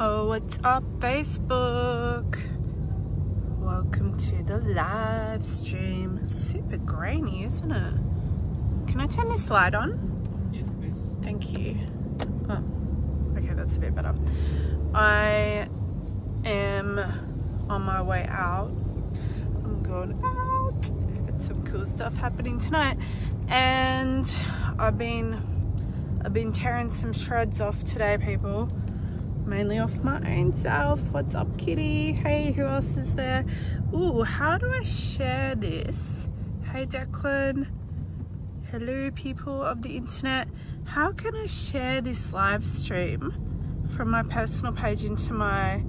Oh, what's up, Facebook? Welcome to the live stream. Super grainy, isn't it? Can I turn this light on? Yes, please. Thank you. Oh, okay, that's a bit better. I am on my way out. I'm going out. Got some cool stuff happening tonight, and I've been I've been tearing some shreds off today, people. Mainly off my own self. What's up, kitty? Hey, who else is there? Ooh, how do I share this? Hey, Declan. Hello, people of the internet. How can I share this live stream from my personal page into my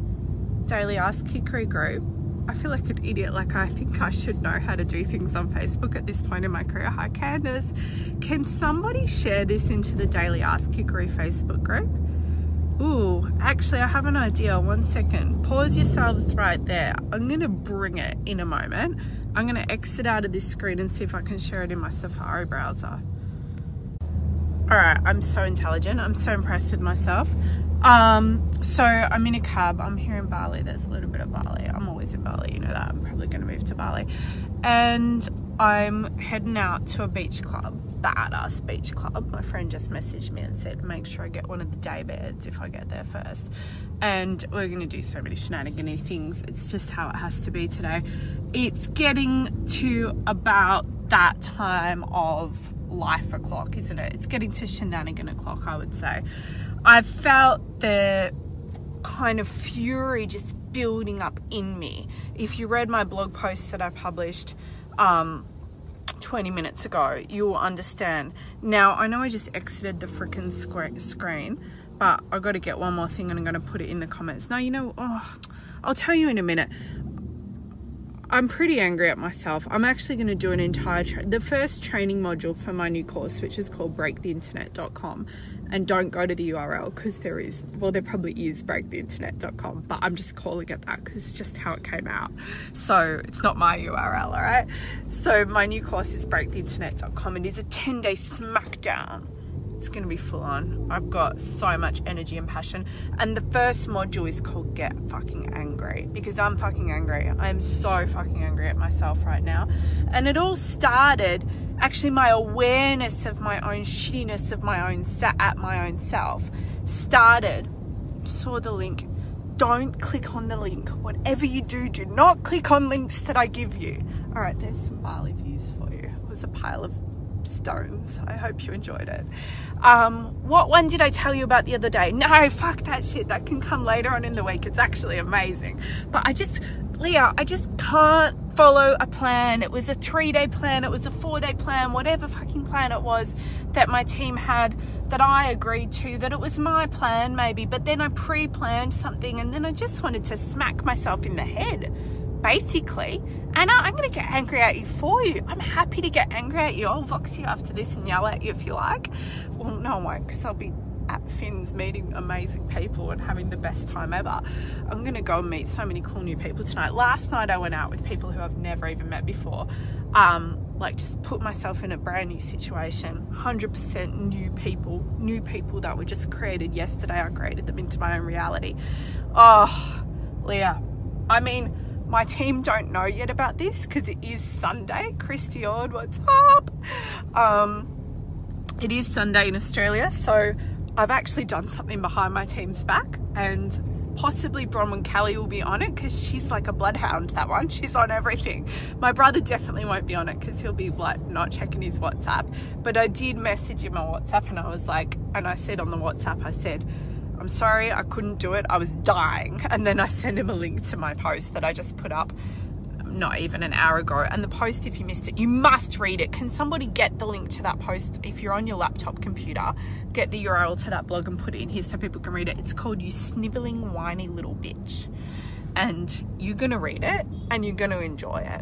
daily Ass Kicking group? I feel like an idiot. Like, I think I should know how to do things on Facebook at this point in my career. Hi, Candace. Can somebody share this into the Daily Ass Kicking Facebook group? Ooh, actually, I have an idea. One second. Pause yourselves right there. I'm going to bring it in a moment. I'm going to exit out of this screen and see if I can share it in my Safari browser. All right, I'm so intelligent. I'm so impressed with myself. Um, so I'm in a cab. I'm here in Bali. There's a little bit of Bali. I'm always in Bali. You know that. I'm probably going to move to Bali. And I'm heading out to a beach club, badass beach club. My friend just messaged me and said, make sure I get one of the day beds if I get there first. And we're to do so many shenanigan things. It's just how it has to be today. It's getting to about that time of life o'clock, isn't it? It's getting to shenanigan o'clock, I would say. I felt the kind of fury just building up in me. If you read my blog post that I published um, 20 minutes ago, you will understand. Now, I know I just exited the freaking screen, but I got to get one more thing and I'm going to put it in the comments. Now, you know, oh, I'll tell you in a minute. I'm pretty angry at myself. I'm actually going to do an entire tra- the first training module for my new course, which is called breaktheinternet.com. And don't go to the URL because there is, well, there probably is breaktheinternet.com, but I'm just calling it that because it's just how it came out. So it's not my URL, all right? So my new course is breaktheinternet.com and it's a 10 day smackdown it's going to be full on. I've got so much energy and passion. And the first module is called Get Fucking Angry because I'm fucking angry. I am so fucking angry at myself right now. And it all started actually my awareness of my own shittiness of my own at my own self started saw the link don't click on the link whatever you do do not click on links that i give you all right there's some bali views for you it was a pile of stones. I hope you enjoyed it. Um, what one did I tell you about the other day? No, fuck that shit. That can come later on in the week. It's actually amazing. But I just, Leah, I just can't follow a plan. It was a three day plan, it was a four day plan, whatever fucking plan it was that my team had that I agreed to, that it was my plan maybe, but then I pre planned something and then I just wanted to smack myself in the head basically. Anna, I'm going to get angry at you for you. I'm happy to get angry at you. I'll vox you after this and yell at you if you like. Well, no, I won't because I'll be at Finn's meeting amazing people and having the best time ever. I'm going to go and meet so many cool new people tonight. Last night I went out with people who I've never even met before. Um, like just put myself in a brand new situation 100% new people new people that were just created yesterday i created them into my own reality oh leah i mean my team don't know yet about this because it is Sunday. Christy Ord, what's up? Um, it is Sunday in Australia, so I've actually done something behind my team's back and possibly Bronwyn Kelly will be on it because she's like a bloodhound, that one. She's on everything. My brother definitely won't be on it because he'll be like not checking his WhatsApp. But I did message him on WhatsApp and I was like, and I said on the WhatsApp, I said, I'm sorry, I couldn't do it. I was dying. And then I sent him a link to my post that I just put up not even an hour ago. And the post, if you missed it, you must read it. Can somebody get the link to that post if you're on your laptop computer? Get the URL to that blog and put it in here so people can read it. It's called You Sniveling Whiny Little Bitch and you're to read it and you're to enjoy it.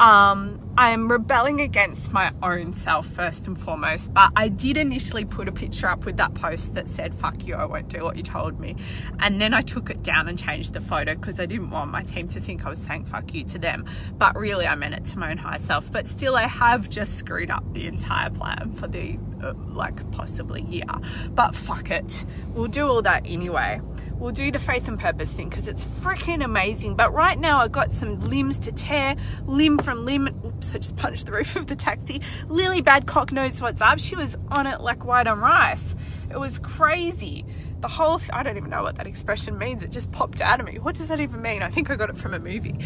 Um, I'm rebelling against my own self first and foremost, but I did initially put a picture up with that post that said, fuck you, I won't do what you told me. And then I took it down and changed the photo because I didn't want my team to think I was saying fuck you to them. But really, I meant it to my own higher self. But still, I have just screwed up the entire plan for the uh, like possibly year. But fuck it, we'll do all that anyway we'll do the faith and purpose thing because it's freaking amazing. But right now, I got some limbs to tear, limb from limb. Oops, I just punched the roof of the taxi. Lily Badcock knows what's up. She was on it like white on rice. It was crazy the whole th- I don't even know what that expression means. It just popped out of me. What does that even mean? I think I got it from a movie.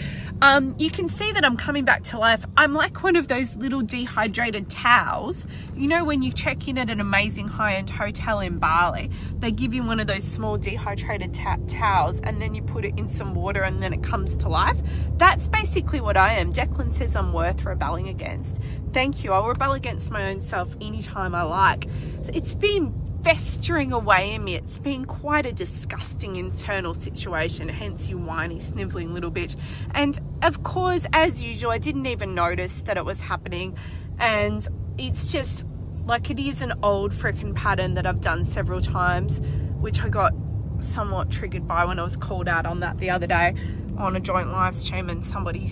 Um, you can see that I'm coming back to life. I'm like one of those little dehydrated towels. You know, when you check in at an amazing high end hotel in Bali, they give you one of those small dehydrated ta- towels and then you put it in some water and then it comes to life. That's basically what I am. Declan says I'm worth rebelling against. Thank you. I'll rebel against my own self anytime I like. It's been festering away in me. It's been quite a disgusting internal situation, hence you whiny, sniveling little bitch. And of course, as usual, I didn't even notice that it was happening. And it's just like it is an old freaking pattern that I've done several times, which I got somewhat triggered by when I was called out on that the other day on a joint live stream and somebody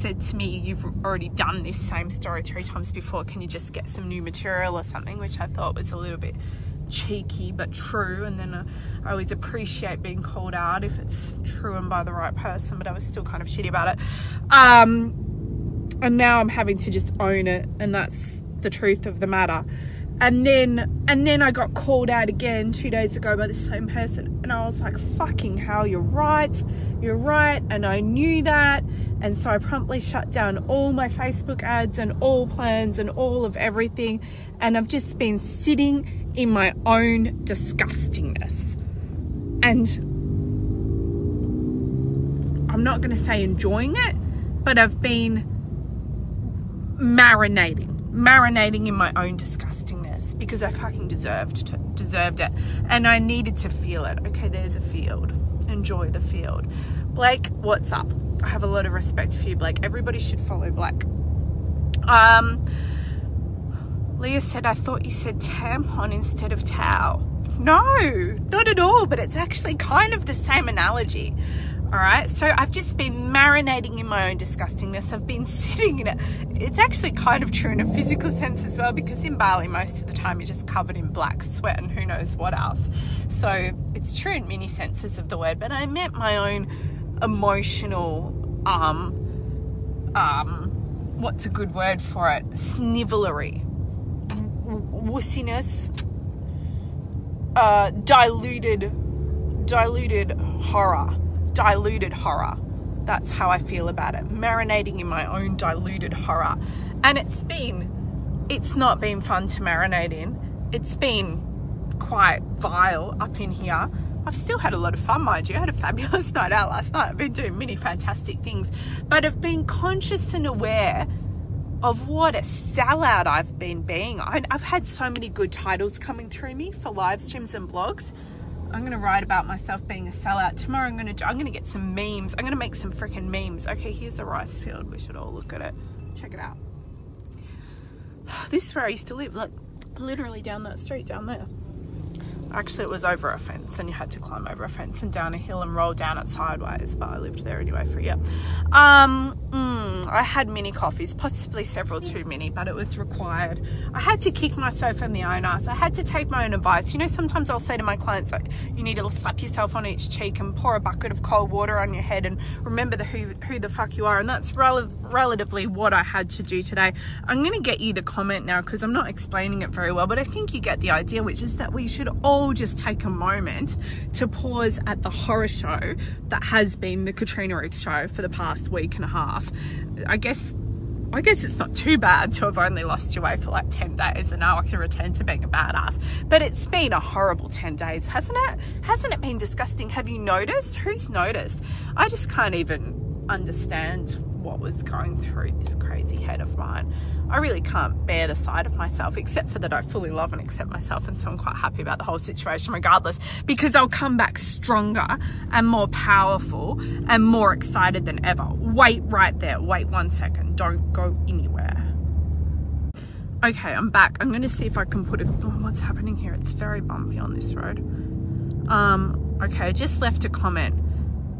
said to me you've already done this same story three times before can you just get some new material or something which i thought was a little bit cheeky but true and then uh, I always appreciate being called out if it's true and by the right person but I was still kind of shitty about it. Um, and now I'm having to just own it and that's the truth of the matter. And then and then I got called out again two days ago by the same person and I was like fucking hell you're right. You're right and I knew that. And so I promptly shut down all my Facebook ads and all plans and all of everything. And I've just been sitting in my own disgustingness. And I'm not going to say enjoying it, but I've been marinating, marinating in my own disgustingness because I fucking deserved to, deserved it, and I needed to feel it. Okay, there's a field. Enjoy the field. Blake, what's up? I have a lot of respect for you, Blake. Everybody should follow Blake. Um, Leah said, I thought you said tampon instead of towel. No, not at all, but it's actually kind of the same analogy. All right, so I've just been marinating in my own disgustingness. I've been sitting in it. It's actually kind of true in a physical sense as well, because in Bali, most of the time you're just covered in black sweat and who knows what else. So it's true in many senses of the word, but I meant my own emotional, um, um, what's a good word for it? Snivellery wussiness, uh, diluted, diluted horror, diluted horror. That's how I feel about it. Marinating in my own diluted horror. And it's been, it's not been fun to marinate in. It's been quite vile up in here. I've still had a lot of fun, mind you. I had a fabulous night out last night. I've been doing many fantastic things, but I've been conscious and aware of what a sellout I've been being. I, have had so many good titles coming through me for live streams and blogs. I'm gonna write about myself being a sellout tomorrow. I'm gonna I'm gonna get some memes. I'm gonna make some freaking memes. Okay, here's a rice field. We should all look at it. Check it out. This is where I used to live. Like literally down that street down there. Actually, it was over a fence, and you had to climb over a fence and down a hill and roll down it sideways. But I lived there anyway for a year. Um, mm, I had mini coffees, possibly several too many, but it was required. I had to kick myself in the own ass. I had to take my own advice. You know, sometimes I'll say to my clients, like, you need to slap yourself on each cheek and pour a bucket of cold water on your head and remember the who who the fuck you are. And that's rel- relatively what I had to do today. I'm going to get you the comment now because I'm not explaining it very well, but I think you get the idea, which is that we should all all just take a moment to pause at the horror show that has been the Katrina Ruth show for the past week and a half. I guess I guess it's not too bad to have only lost your way for like 10 days and now I can return to being a badass. But it's been a horrible 10 days, hasn't it? Hasn't it been disgusting? Have you noticed? Who's noticed? I just can't even understand what was going through this crazy head of mine. I really can't bear the sight of myself, except for that I fully love and accept myself. And so I'm quite happy about the whole situation, regardless, because I'll come back stronger and more powerful and more excited than ever. Wait right there. Wait one second. Don't go anywhere. Okay, I'm back. I'm going to see if I can put it. Oh, what's happening here? It's very bumpy on this road. Um, okay, I just left a comment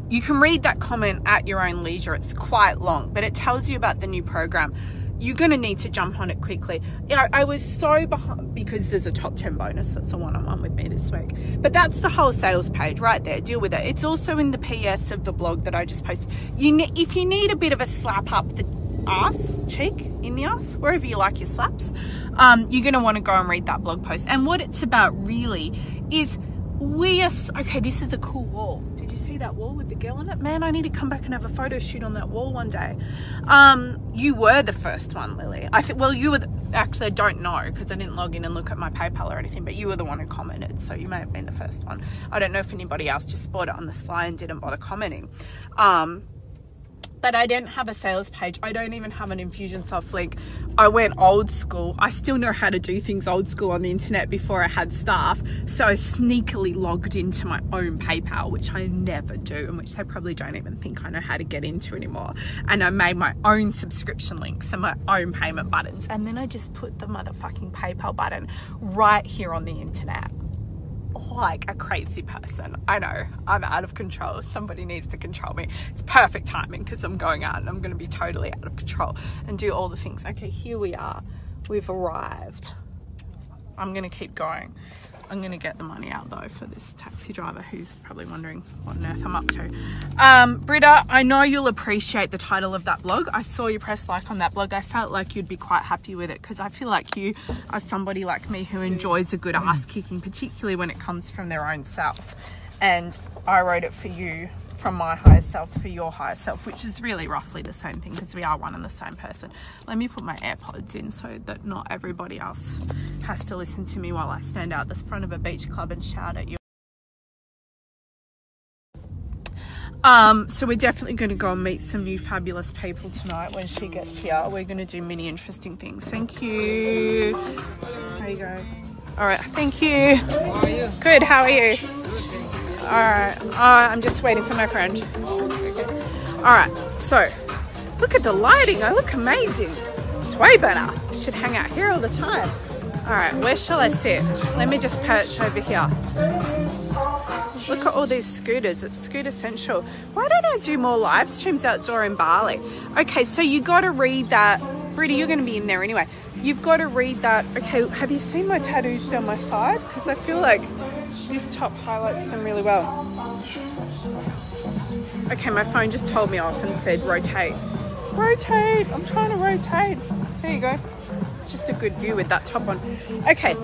you can read that comment at your own leisure. It's quite long, but it tells you about the new program. You're going to need to jump on it quickly. I, I was so behind because there's a top 10 bonus. That's a one on one with me this week. But that's the whole sales page right there. Deal with it. It's also in the PS of the blog that I just posted. You ne- If you need a bit of a slap up the ass cheek in the ass wherever you like your slaps um, you're going to want to go and read that blog post and what it's about really is we are okay this is a cool wall see that wall with the girl in it? Man i need to come back and have a photo shoot on that wall one day. Um, you were the first one lily. I think well you were the, actually i don't know because i didn't log in and look at my paypal or anything but you were the one who commented so you may have been the first one. I don't know if anybody else just spotted it on the slide and didn't bother commenting. Um, but I didn't have a sales page. I don't even have an Infusionsoft link. I went old school. I still know how to do things old school on the internet before I had staff. So I sneakily logged into my own PayPal, which I never do, and which they probably don't even think I know how to get into anymore. And I made my own subscription links and my own payment buttons. And then I just put the motherfucking PayPal button right here on the internet like a crazy person. I know I'm out of control. Somebody needs to control me. It's perfect timing because I'm going out and I'm going to be totally out of control and do all the things. Okay, here we are. We've arrived. I'm going to keep going. I'm to get the money out though for this taxi driver who's probably wondering what on earth I'm up to. Um, Britta, I know you'll appreciate the title of that blog. I saw you press like on that blog. I felt like you'd be quite happy with it because I feel like you are somebody like me who enjoys a good ass kicking, particularly when it comes from their own self. And I wrote it for you from my higher self for your higher self, which is really roughly the same thing because we are one and the same person. Let me put my AirPods in so that not everybody else has to listen to me while I stand out the front of a beach club and shout at you. Um, so we're definitely going to go and meet some new fabulous people tonight when she gets here. We're going to do many interesting things. Thank you. There you go. All right. Thank you. How are you? Good. How are you? All right. Uh, I'm just waiting for my friend. All right. So, look at the lighting. I look amazing. It's way better. I should hang out here all the time. All right. Where shall I sit? Let me just perch over here. Look at all these scooters. It's Scooter Central. Why don't I do more live streams outdoor in Bali? Okay, so you got to read that. Britta, you're going to be in there anyway. You've got to read that. Okay, have you seen my tattoos down my side? Because I feel like this top highlights them really well. Okay, my phone just told me off and said rotate. Rotate! I'm trying to rotate. There you go. It's just a good view with that top on. Okay.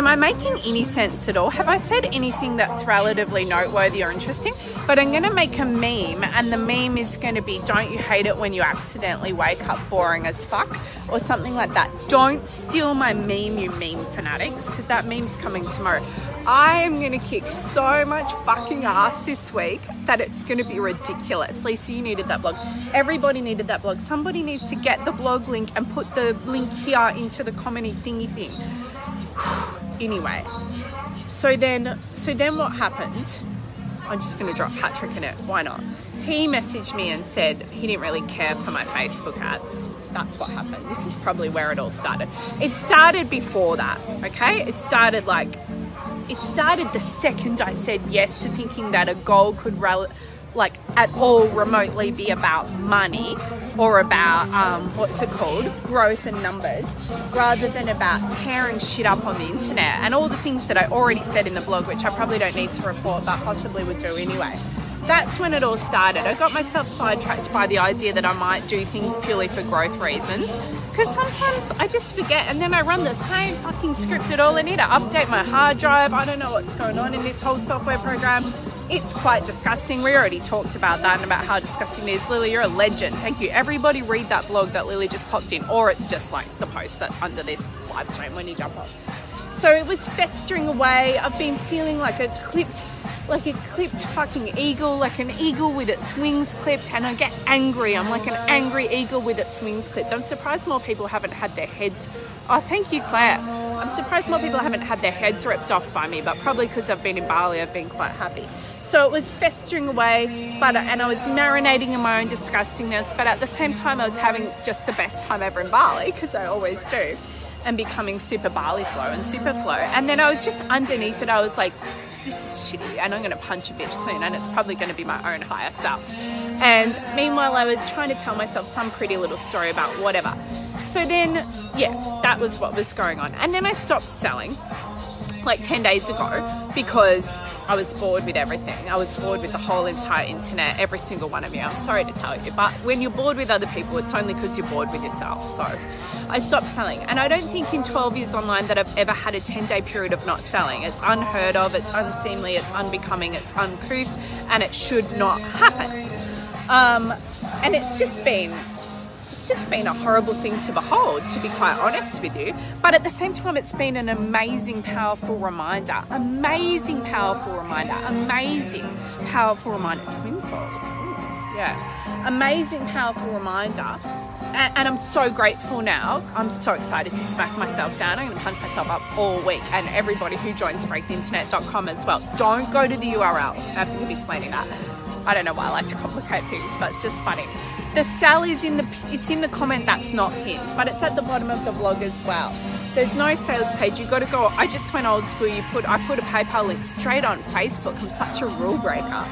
Am I making any sense at all? Have I said anything that's relatively noteworthy or interesting? But I'm going to make a meme, and the meme is going to be Don't you hate it when you accidentally wake up boring as fuck? Or something like that. Don't steal my meme, you meme fanatics, because that meme's coming tomorrow. I am going to kick so much fucking ass this week that it's going to be ridiculous. Lisa, you needed that blog. Everybody needed that blog. Somebody needs to get the blog link and put the link here into the comedy thingy thing anyway so then so then what happened? I'm just going to drop patrick in it why not? He messaged me and said he didn't really care for my facebook ads. That's what happened. This is probably where it all started. It started before that okay? It started like it started the second i said yes to thinking that a goal could rel- like at all remotely be about money or about um, what's it called? Growth and numbers rather than about tearing shit up on the internet and all the things that I already said in the blog which I probably don't need to report but possibly would do anyway. That's when it all started. I got myself sidetracked by the idea that I might do things purely for growth reasons because sometimes I just forget and then I run the same fucking script at all I need to update my hard drive. I don't know what's going on in this whole software program it's quite disgusting. We already talked about that and about how disgusting it is. Lily, you're a legend. Thank you. Everybody read that blog that Lily just popped in, or it's just like the post that's under this live stream when you jump off. So it was festering away. I've been feeling like a clipped, like a clipped fucking eagle, like an eagle with its wings clipped, and I get angry. I'm like an angry eagle with its wings clipped. I'm surprised more people haven't had their heads. Oh, thank you, Claire. I'm surprised more people haven't had their heads ripped off by me, but probably because I've been in Bali, I've been quite happy. So it was festering away, but and I was marinating in my own disgustingness. But at the same time, I was having just the best time ever in Bali because I always do, and becoming super Bali flow and super flow. And then I was just underneath it. I was like, this is shitty, and I'm going to punch a bitch soon, and it's probably going to be my own higher self. And meanwhile, I was trying to tell myself some pretty little story about whatever. So then, yeah, that was what was going on. And then I stopped selling like 10 days ago because I was bored with everything. I was bored with the whole entire internet, every single one of you. I'm sorry to tell you, but when you're bored with other people, it's only because you're bored with yourself. So I stopped selling. And I don't think in 12 years online that I've ever had a 10 day period of not selling. It's unheard of, it's unseemly, it's unbecoming, it's uncouth, and it should not happen. Um, and it's just been just been a horrible thing to behold, to be quite honest with you. But at the same time, it's been an amazing, powerful reminder. Amazing, powerful reminder. Amazing, powerful reminder. Twin soul. Yeah. Amazing, powerful reminder. And, and, I'm so grateful now. I'm so excited to smack myself down. I'm going to punch myself up all week. And everybody who joins breaktheinternet.com as well. Don't go to the URL. I have to keep explaining that. I don't know why I like to complicate things, but it's just funny. The cell is in the it's in the comment that's not pinned, but it's at the bottom of the blog as well. There's no sales page. You got to go. I just went old school. You put I put a PayPal link straight on Facebook. I'm such a rule breaker.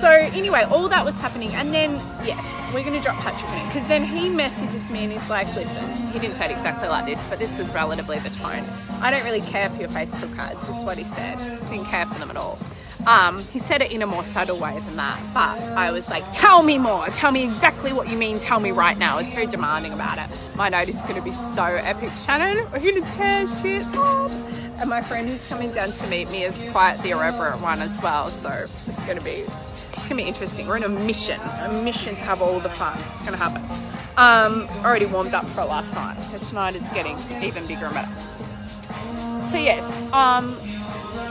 So anyway, all that was happening, and then yes, we're going to drop Patrick in it because then he messages me and he's like, "Listen, he didn't say it exactly like this, but this was relatively the tone. I don't really care for your Facebook cards." That's what he said. Didn't care for them at all. Um, he said it in a more subtle way than that, but I was like, tell me more, tell me exactly what you mean, tell me right now. It's very demanding about it. My note is going to be so epic. Shannon, we're going to tear shit up. And my friend who's coming down to meet me is quite the irreverent one as well, so it's going to be it's gonna be interesting. We're on a mission, a mission to have all the fun. It's gonna happen. Um, already warmed up for last night, so tonight is getting even bigger and better. So yes, um,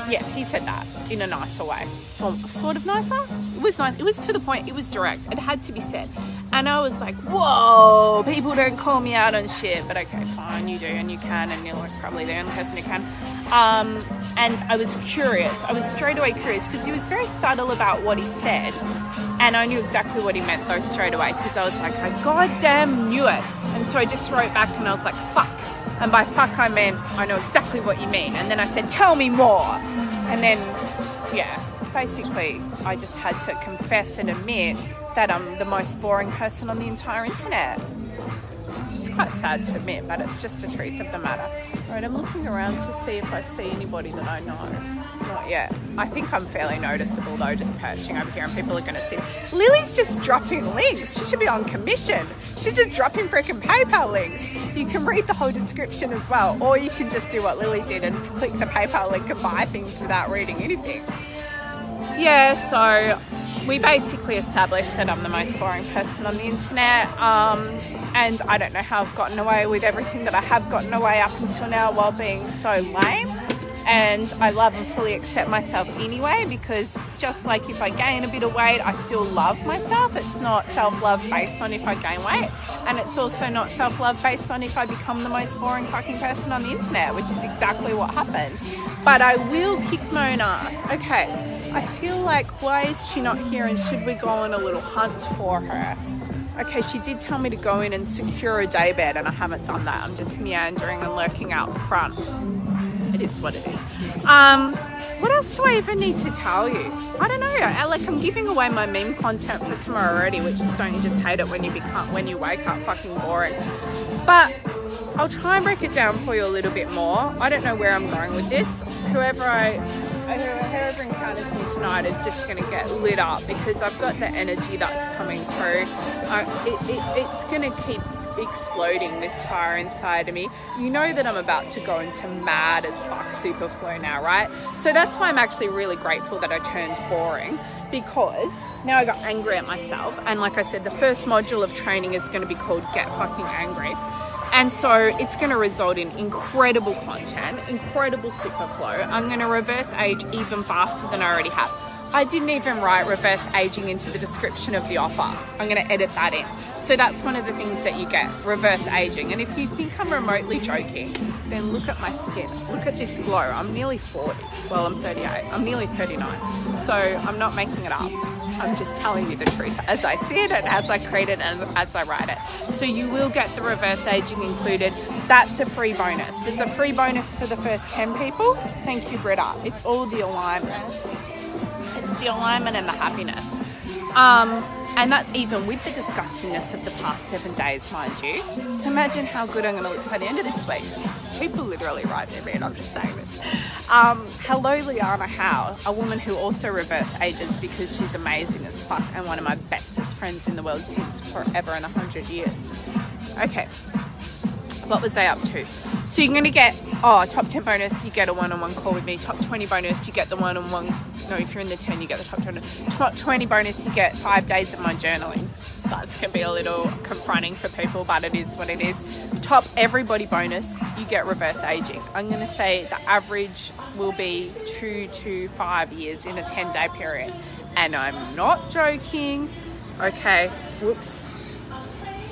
yes, he said that in a nicer way. So, sort of nicer. It was nice. It was to the point. It was direct. It had to be said. And I was like, whoa, people don't call me out on shit. But okay, fine, you do, and you can, and you're like probably the only person who can. Um, and I was curious. I was straight away curious because he was very subtle about what he said. And I knew exactly what he meant though straight away because I was like, I goddamn knew it. And so I just wrote back and I was like, fuck. And by fuck, I meant, I know exactly what you mean. And then I said, tell me more. And then, yeah, basically, I just had to confess and admit that I'm the most boring person on the entire internet. It's quite sad to admit, but it's just the truth of the matter. Right, I'm looking around to see if I see anybody that I know. Not yet. I think I'm fairly noticeable though, just perching over here, and people are going to see. Lily's just dropping links. She should be on commission. She's just dropping freaking PayPal links. You can read the whole description as well, or you can just do what Lily did and click the PayPal link and buy things without reading anything. Yeah, so we basically established that I'm the most boring person on the internet. Um, and I don't know how I've gotten away with everything that I have gotten away up until now while being so lame and I love and fully accept myself anyway because just like if I gain a bit of weight, I still love myself. It's not self love based on if I gain weight, and it's also not self love based on if I become the most boring fucking person on the internet, which is exactly what happened. But I will kick my own ass. Okay. I feel like why is she not here and should we go on a little hunt for her? Okay, she did tell me to go in and secure a daybed and I haven't done that. I'm just meandering and lurking out front it is what it is. Um, what else do I even need to tell you? I don't know. I, like I'm giving away my meme content for tomorrow already, which is don't you just hate it when you become when you wake up fucking boring. But I'll try and break it down for you a little bit more. I don't know where I'm going with this. Whoever I whoever encounters me tonight is just going to get lit up because I've got the energy that's coming through. I, it, it, it's going to keep exploding this fire inside of me. You know that I'm about to go into mad as fuck super flow now, right? So that's why I'm actually really grateful that I turned boring because now I got angry at myself. And like I said, the first module of training is going to be called Get Fucking Angry. And so it's going to result in incredible content, incredible super flow. I'm going to reverse age even faster than I already have. I didn't even write reverse aging into the description of the offer. I'm going to edit that in. So that's one of the things that you get reverse aging. And if you think I'm remotely joking, then look at my skin. Look at this glow. I'm nearly 40. Well, I'm 38. I'm nearly 39. So I'm not making it up. I'm just telling you the truth as I see it and as I create it and as I write it. So you will get the reverse aging included. That's a free bonus. There's a free bonus for the first 10 people. Thank you, Britta. It's all the alignment the alignment and the happiness. Um, and that's even with the disgustingness of the past seven days, mind you. So imagine how good I'm going to look by the end of this week. People literally write me, and I'm just saying this. Um, hello, Liana Howe, a woman who also reverse ages because she's amazing as fuck and one of my bestest friends in the world since forever and a hundred years. Okay, what was they up to? So you're going to get, oh, top 10 bonus, you get a one on one call with me. Top 20 bonus, you get the one on one. No, if you're in the 10, you get the top 20. Top 20 bonus, you get five days of my journaling. That can be a little confronting for people, but it is what it is. Top everybody bonus, you get reverse aging. I'm going to say the average will be two to five years in a 10 day period. And I'm not joking. Okay, whoops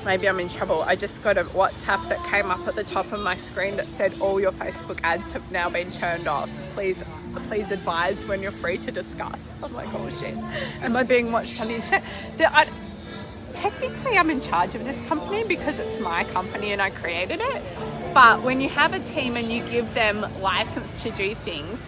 maybe I'm in trouble. I just got a WhatsApp that came up at the top of my screen that said all your Facebook ads have now been turned off. Please please advise when you're free to discuss. I'm like, oh shit. Am I being watched on the internet? I, technically I'm in charge of this company because it's my company and I created it. But when you have a team and you give them license to do things,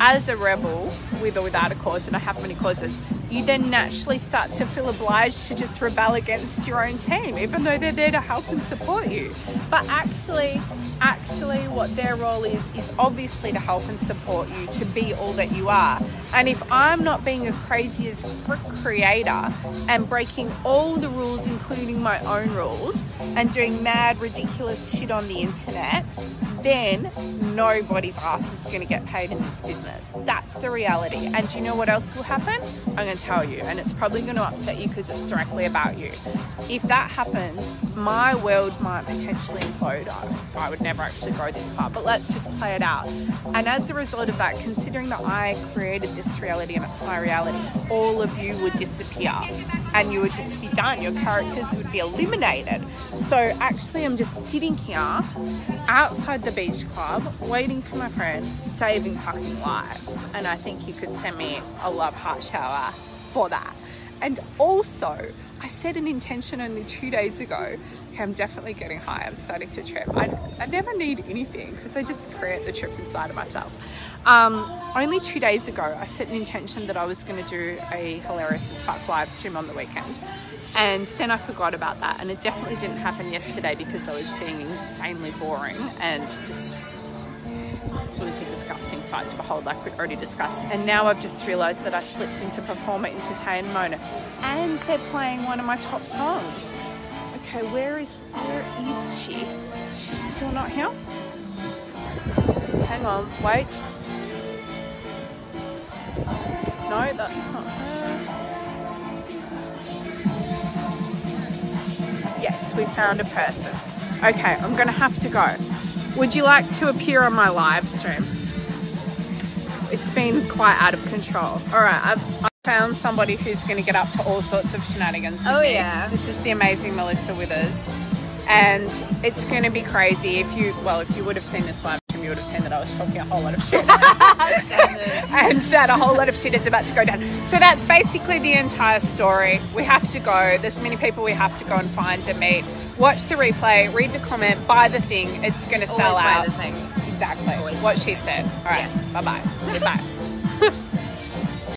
as a rebel, with or without a cause, and I have many causes, you then naturally start to feel obliged to just rebel against your own team, even though they're there to help and support you. But actually, actually, what their role is, is obviously to help and support you to be all that you are. And if I'm not being a crazy as creator and breaking all the rules, including my own rules, and doing mad, ridiculous shit on the internet, then nobody's ass is going to get paid in this business. That's the reality. And do you know what else will happen? I'm going tell you, and it's probably going to upset you because it's directly about you. If that happens, my world might potentially implode. I, I would never actually go this far, but let's just play it out. And as a result of that, considering that I created this reality and it's my reality, all of you would disappear and you would just be done. Your characters would be eliminated. So actually, I'm just sitting here outside the beach club waiting for my friend, saving fucking lives. And I think you could send me a love heart shower for that. And also, I set an intention only two days ago. Okay, I'm definitely getting high. I'm starting to trip. I, I never need anything because I just create the trip inside of myself. Um, only two days ago, I set an intention that I was going to do a hilarious fuck live stream on the weekend. And then I forgot about that. And it definitely didn't happen yesterday because I was being insanely boring and just was disgusting sight to behold, like we already discussed. And now I've just realised that I slipped into performer entertainment mode, and they're playing one of my top songs. Okay, where is where is she? She's still not here. Hang on, wait. No, that's not her. Yes, we found a person. Okay, I'm gonna have to go. Would you like to appear on my live stream? It's been quite out of control. All right, I've, I've found somebody who's going to get up to all sorts of shenanigans. Oh, yeah. This is the amazing Melissa Withers. And it's going to be crazy if you, well, if you would have seen this live stream, you would have seen that I was talking a whole lot of shit. and that a whole lot of shit is about to go down. So that's basically the entire story. We have to go. There's many people we have to go and find and meet. Watch the replay, read the comment, buy the thing. It's going to sell Always buy out. Exactly. What she said. All right. Yes. Bye bye. Goodbye.